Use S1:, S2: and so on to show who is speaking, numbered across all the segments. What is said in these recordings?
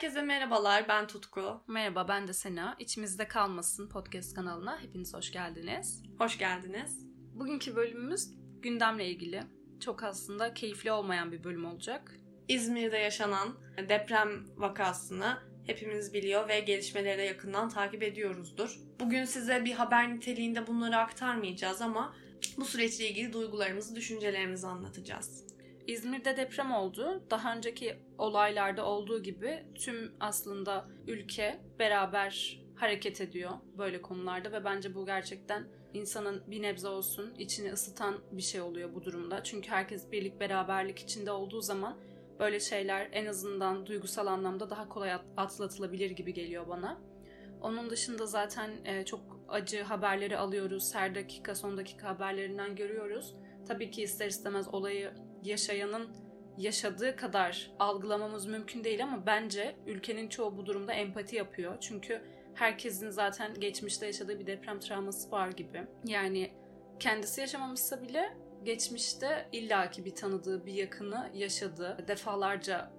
S1: Herkese merhabalar, ben Tutku.
S2: Merhaba, ben de Sena. İçimizde Kalmasın podcast kanalına hepiniz hoş geldiniz.
S1: Hoş geldiniz.
S2: Bugünkü bölümümüz gündemle ilgili. Çok aslında keyifli olmayan bir bölüm olacak.
S1: İzmir'de yaşanan deprem vakasını hepimiz biliyor ve gelişmeleri de yakından takip ediyoruzdur. Bugün size bir haber niteliğinde bunları aktarmayacağız ama bu süreçle ilgili duygularımızı, düşüncelerimizi anlatacağız.
S2: İzmir'de deprem oldu. Daha önceki olaylarda olduğu gibi tüm aslında ülke beraber hareket ediyor böyle konularda ve bence bu gerçekten insanın bir nebze olsun içini ısıtan bir şey oluyor bu durumda. Çünkü herkes birlik beraberlik içinde olduğu zaman böyle şeyler en azından duygusal anlamda daha kolay atlatılabilir gibi geliyor bana. Onun dışında zaten e, çok acı haberleri alıyoruz. Her dakika son dakika haberlerinden görüyoruz. Tabii ki ister istemez olayı yaşayanın yaşadığı kadar algılamamız mümkün değil ama bence ülkenin çoğu bu durumda empati yapıyor. Çünkü herkesin zaten geçmişte yaşadığı bir deprem travması var gibi. Yani kendisi yaşamamışsa bile geçmişte illaki bir tanıdığı, bir yakını yaşadı. Defalarca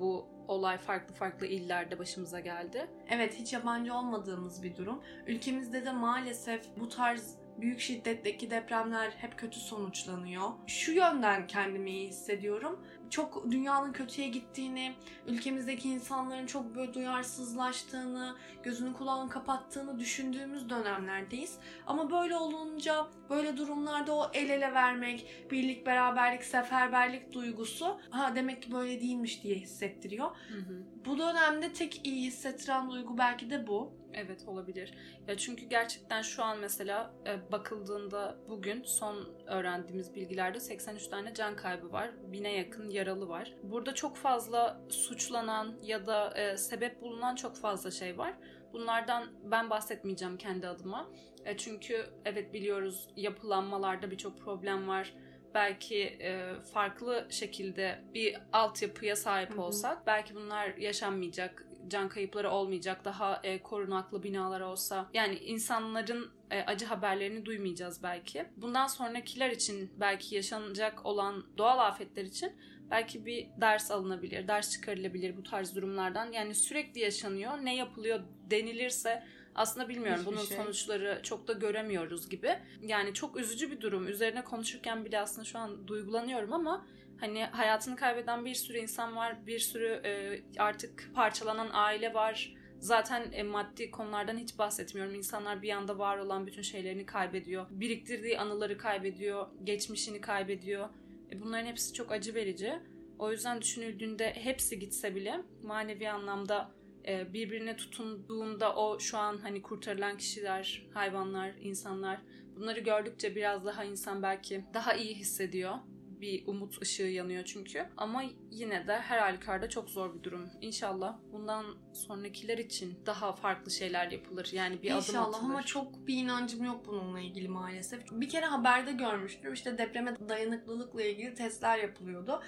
S2: bu olay farklı farklı illerde başımıza geldi.
S1: Evet hiç yabancı olmadığımız bir durum. Ülkemizde de maalesef bu tarz büyük şiddetteki depremler hep kötü sonuçlanıyor. Şu yönden kendimi iyi hissediyorum. Çok dünyanın kötüye gittiğini, ülkemizdeki insanların çok böyle duyarsızlaştığını, gözünü kulağını kapattığını düşündüğümüz dönemlerdeyiz. Ama böyle olunca, böyle durumlarda o el ele vermek, birlik, beraberlik, seferberlik duygusu ha demek ki böyle değilmiş diye hissettiriyor. Hı hı. Bu dönemde tek iyi hissettiren duygu belki de bu.
S2: Evet olabilir. Ya çünkü gerçekten şu an mesela e, bakıldığında bugün son öğrendiğimiz bilgilerde 83 tane can kaybı var. Bine yakın yaralı var. Burada çok fazla suçlanan ya da e, sebep bulunan çok fazla şey var. Bunlardan ben bahsetmeyeceğim kendi adıma. E, çünkü evet biliyoruz yapılanmalarda birçok problem var belki e, farklı şekilde bir altyapıya sahip olsak hı hı. belki bunlar yaşanmayacak can kayıpları olmayacak, daha e, korunaklı binalar olsa yani insanların e, acı haberlerini duymayacağız belki. Bundan sonrakiler için belki yaşanacak olan doğal afetler için belki bir ders alınabilir, ders çıkarılabilir bu tarz durumlardan. Yani sürekli yaşanıyor. Ne yapılıyor denilirse aslında bilmiyorum Hiçbir bunun şey. sonuçları çok da göremiyoruz gibi. Yani çok üzücü bir durum. Üzerine konuşurken bile aslında şu an duygulanıyorum ama Hani hayatını kaybeden bir sürü insan var, bir sürü e, artık parçalanan aile var. Zaten e, maddi konulardan hiç bahsetmiyorum. İnsanlar bir anda var olan bütün şeylerini kaybediyor. Biriktirdiği anıları kaybediyor, geçmişini kaybediyor. E, bunların hepsi çok acı verici. O yüzden düşünüldüğünde hepsi gitse bile manevi anlamda e, birbirine tutunduğunda o şu an hani kurtarılan kişiler, hayvanlar, insanlar bunları gördükçe biraz daha insan belki daha iyi hissediyor bir umut ışığı yanıyor çünkü. Ama yine de her halükarda çok zor bir durum. İnşallah bundan sonrakiler için daha farklı şeyler yapılır. Yani bir
S1: İnşallah
S2: adım atılır.
S1: ama çok bir inancım yok bununla ilgili maalesef. Bir kere haberde görmüştüm. İşte depreme dayanıklılıkla ilgili testler yapılıyordu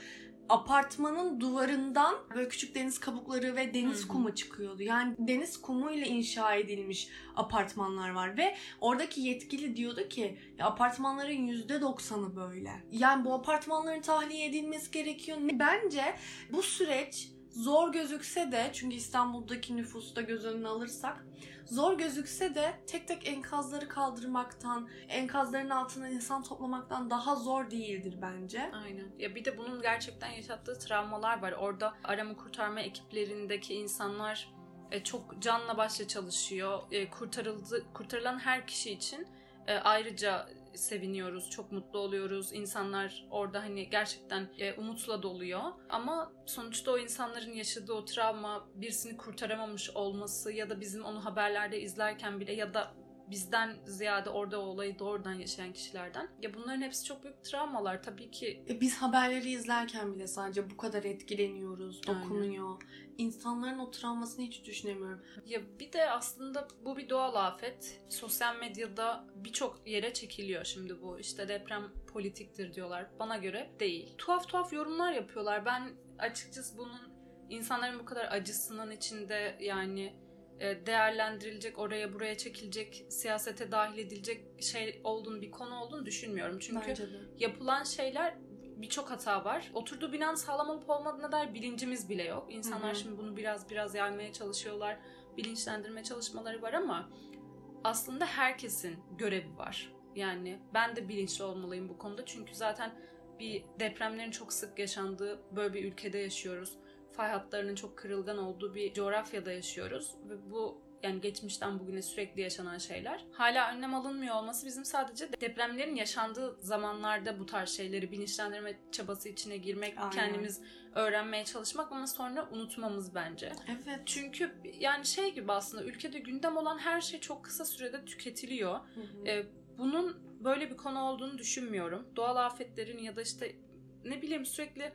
S1: apartmanın duvarından böyle küçük deniz kabukları ve deniz kumu çıkıyordu. Yani deniz kumu ile inşa edilmiş apartmanlar var ve oradaki yetkili diyordu ki ya apartmanların %90'ı böyle. Yani bu apartmanların tahliye edilmesi gerekiyor. Bence bu süreç zor gözükse de çünkü İstanbul'daki nüfusu da göz önüne alırsak zor gözükse de tek tek enkazları kaldırmaktan, enkazların altına insan toplamaktan daha zor değildir bence.
S2: Aynen. Ya bir de bunun gerçekten yaşattığı travmalar var. Orada arama kurtarma ekiplerindeki insanlar e, çok canla başla çalışıyor. E, kurtarıldı kurtarılan her kişi için e, ayrıca seviniyoruz, çok mutlu oluyoruz. İnsanlar orada hani gerçekten e, umutla doluyor. Ama sonuçta o insanların yaşadığı o travma birisini kurtaramamış olması ya da bizim onu haberlerde izlerken bile ya da bizden ziyade orada olayı doğrudan yaşayan kişilerden. Ya bunların hepsi çok büyük travmalar tabii ki.
S1: E biz haberleri izlerken bile sadece bu kadar etkileniyoruz, dokunuyor. Aynen. İnsanların o travmasını hiç düşünemiyorum.
S2: Ya bir de aslında bu bir doğal afet. Sosyal medyada birçok yere çekiliyor şimdi bu. İşte deprem politiktir diyorlar. Bana göre değil. Tuhaf tuhaf yorumlar yapıyorlar. Ben açıkçası bunun insanların bu kadar acısının içinde yani değerlendirilecek, oraya buraya çekilecek, siyasete dahil edilecek şey olduğunu, bir konu olduğunu düşünmüyorum. Çünkü yapılan şeyler birçok hata var. Oturduğu binanın sağlam olup olmadığına dair bilincimiz bile yok. İnsanlar
S1: Hı hı.
S2: şimdi bunu biraz biraz yaymaya çalışıyorlar. Bilinçlendirme çalışmaları var ama aslında herkesin görevi var. Yani ben de bilinçli olmalıyım bu konuda. Çünkü zaten bir depremlerin çok sık yaşandığı böyle bir ülkede yaşıyoruz. Fay hatlarının çok kırılgan olduğu bir coğrafyada yaşıyoruz ve bu yani geçmişten bugüne sürekli yaşanan şeyler. Hala önlem alınmıyor olması bizim sadece depremlerin yaşandığı zamanlarda bu tarz şeyleri bilinçlendirme çabası içine girmek,
S1: Aynen.
S2: kendimiz öğrenmeye çalışmak ama sonra unutmamız bence.
S1: Evet.
S2: Çünkü yani şey gibi aslında ülkede gündem olan her şey çok kısa sürede tüketiliyor.
S1: Hı hı.
S2: Ee, bunun böyle bir konu olduğunu düşünmüyorum. Doğal afetlerin ya da işte ne bileyim sürekli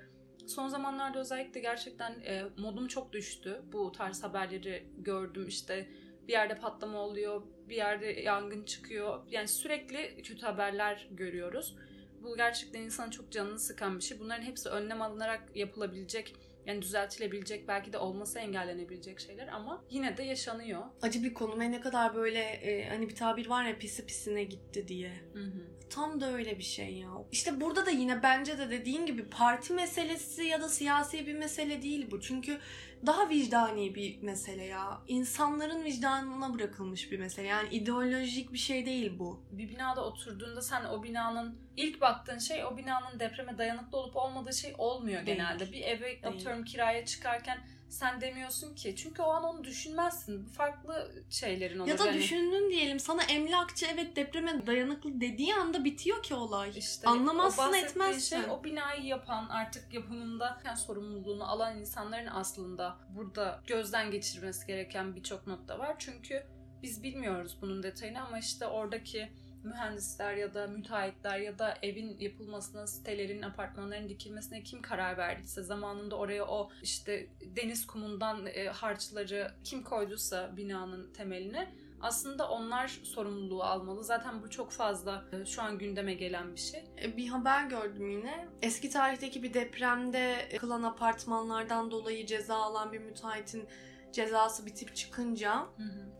S2: son zamanlarda özellikle gerçekten e, modum çok düştü. Bu tarz haberleri gördüm işte bir yerde patlama oluyor, bir yerde yangın çıkıyor. Yani sürekli kötü haberler görüyoruz. Bu gerçekten insanın çok canını sıkan bir şey. Bunların hepsi önlem alınarak yapılabilecek, yani düzeltilebilecek, belki de olması engellenebilecek şeyler ama yine de yaşanıyor.
S1: Acı bir konu ve ne kadar böyle e, hani bir tabir var ya pisi pisine gitti diye.
S2: Hı hı.
S1: Tam da öyle bir şey ya. İşte burada da yine bence de dediğin gibi parti meselesi ya da siyasi bir mesele değil bu. Çünkü daha vicdani bir mesele ya. İnsanların vicdanına bırakılmış bir mesele. Yani ideolojik bir şey değil bu.
S2: bir binada oturduğunda sen o binanın ilk baktığın şey o binanın depreme dayanıklı olup olmadığı şey olmuyor
S1: Değil.
S2: genelde. Bir eve atıyorum kiraya çıkarken sen demiyorsun ki. Çünkü o an onu düşünmezsin. Farklı şeylerin olur.
S1: Ya da
S2: yani.
S1: düşündün diyelim sana emlakçı evet depreme dayanıklı dediği anda bitiyor ki olay.
S2: İşte
S1: Anlamazsın,
S2: o
S1: etmezsin.
S2: Şey, o binayı yapan artık yapımında yani sorumluluğunu alan insanların aslında burada gözden geçirmesi gereken birçok nokta var. Çünkü biz bilmiyoruz bunun detayını ama işte oradaki mühendisler ya da müteahhitler ya da evin yapılmasına, sitelerin, apartmanların dikilmesine kim karar verdiyse zamanında oraya o işte deniz kumundan e, harçları kim koyduysa binanın temeline aslında onlar sorumluluğu almalı. Zaten bu çok fazla e, şu an gündeme gelen bir şey.
S1: E, Bir haber gördüm yine. Eski tarihteki bir depremde yıkılan apartmanlardan dolayı ceza alan bir müteahhitin cezası bitip çıkınca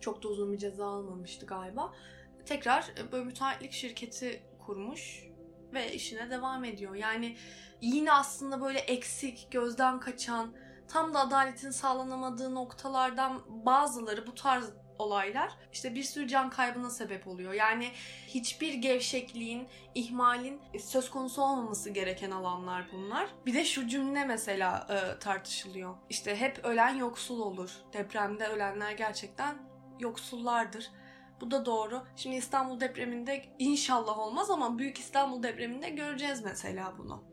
S1: çok da uzun bir ceza almamıştı galiba. Tekrar e, böyle müteahhitlik şirketi kurmuş ve işine devam ediyor. Yani yine aslında böyle eksik, gözden kaçan, tam da adaletin sağlanamadığı noktalardan bazıları bu tarz olaylar işte bir sürü can kaybına sebep oluyor. Yani hiçbir gevşekliğin, ihmalin söz konusu olmaması gereken alanlar bunlar. Bir de şu cümle mesela e, tartışılıyor. İşte hep ölen yoksul olur. Depremde ölenler gerçekten yoksullardır. Bu da doğru. Şimdi İstanbul depreminde inşallah olmaz ama Büyük İstanbul depreminde göreceğiz mesela bunu.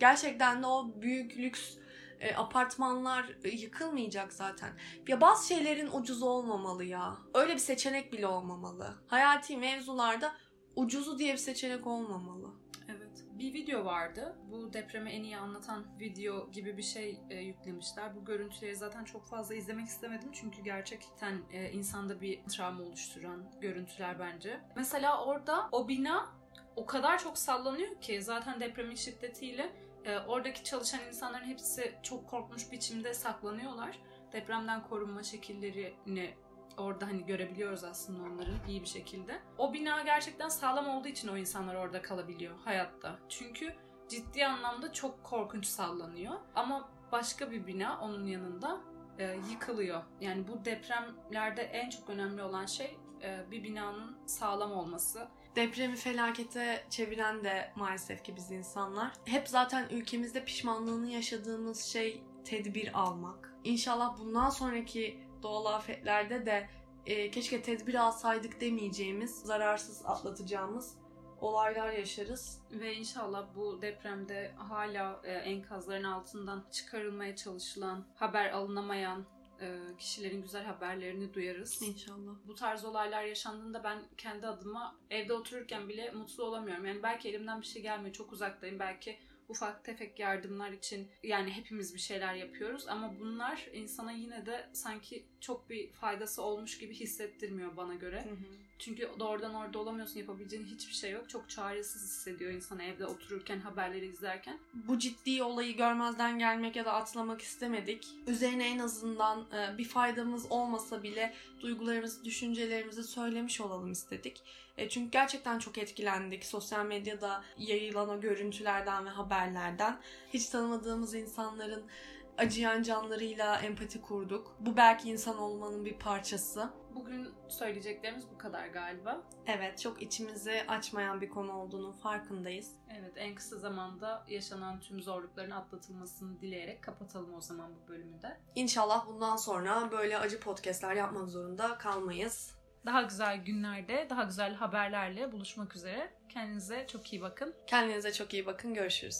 S1: Gerçekten de o büyük lüks e, apartmanlar e, yıkılmayacak zaten. Ya bazı şeylerin ucuzu olmamalı ya. Öyle bir seçenek bile olmamalı. Hayati mevzularda ucuzu diye bir seçenek olmamalı.
S2: Evet. Bir video vardı. Bu depremi en iyi anlatan video gibi bir şey e, yüklemişler. Bu görüntüleri zaten çok fazla izlemek istemedim. Çünkü gerçekten e, insanda bir travma oluşturan görüntüler bence. Mesela orada o bina o kadar çok sallanıyor ki zaten depremin şiddetiyle e, oradaki çalışan insanların hepsi çok korkmuş biçimde saklanıyorlar. Depremden korunma şekillerini orada hani görebiliyoruz aslında onların iyi bir şekilde. O bina gerçekten sağlam olduğu için o insanlar orada kalabiliyor hayatta. Çünkü ciddi anlamda çok korkunç sallanıyor. Ama başka bir bina onun yanında e, yıkılıyor. Yani bu depremlerde en çok önemli olan şey e, bir binanın sağlam olması.
S1: Depremi felakete çeviren de maalesef ki biz insanlar. Hep zaten ülkemizde pişmanlığını yaşadığımız şey tedbir almak. İnşallah bundan sonraki doğal afetlerde de e, keşke tedbir alsaydık demeyeceğimiz, zararsız atlatacağımız olaylar yaşarız.
S2: Ve inşallah bu depremde hala e, enkazların altından çıkarılmaya çalışılan, haber alınamayan e, kişilerin güzel haberlerini duyarız.
S1: İnşallah.
S2: Bu tarz olaylar yaşandığında ben kendi adıma evde otururken bile mutlu olamıyorum. Yani belki elimden bir şey gelmiyor, çok uzaktayım. Belki ufak tefek yardımlar için yani hepimiz bir şeyler yapıyoruz ama bunlar insana yine de sanki çok bir faydası olmuş gibi hissettirmiyor bana göre. Çünkü doğrudan orada olamıyorsun, yapabileceğin hiçbir şey yok. Çok çaresiz hissediyor insan evde otururken, haberleri izlerken.
S1: Bu ciddi olayı görmezden gelmek ya da atlamak istemedik. Üzerine en azından e, bir faydamız olmasa bile duygularımızı, düşüncelerimizi söylemiş olalım istedik. E, çünkü gerçekten çok etkilendik sosyal medyada yayılan o görüntülerden ve haberlerden. Hiç tanımadığımız insanların acıyan canlarıyla empati kurduk. Bu belki insan olmanın bir parçası.
S2: Bugün söyleyeceklerimiz bu kadar galiba.
S1: Evet, çok içimizi açmayan bir konu olduğunun farkındayız.
S2: Evet, en kısa zamanda yaşanan tüm zorlukların atlatılmasını dileyerek kapatalım o zaman bu bölümü de.
S1: İnşallah bundan sonra böyle acı podcastler yapmak zorunda kalmayız.
S2: Daha güzel günlerde, daha güzel haberlerle buluşmak üzere. Kendinize çok iyi bakın.
S1: Kendinize çok iyi bakın. Görüşürüz.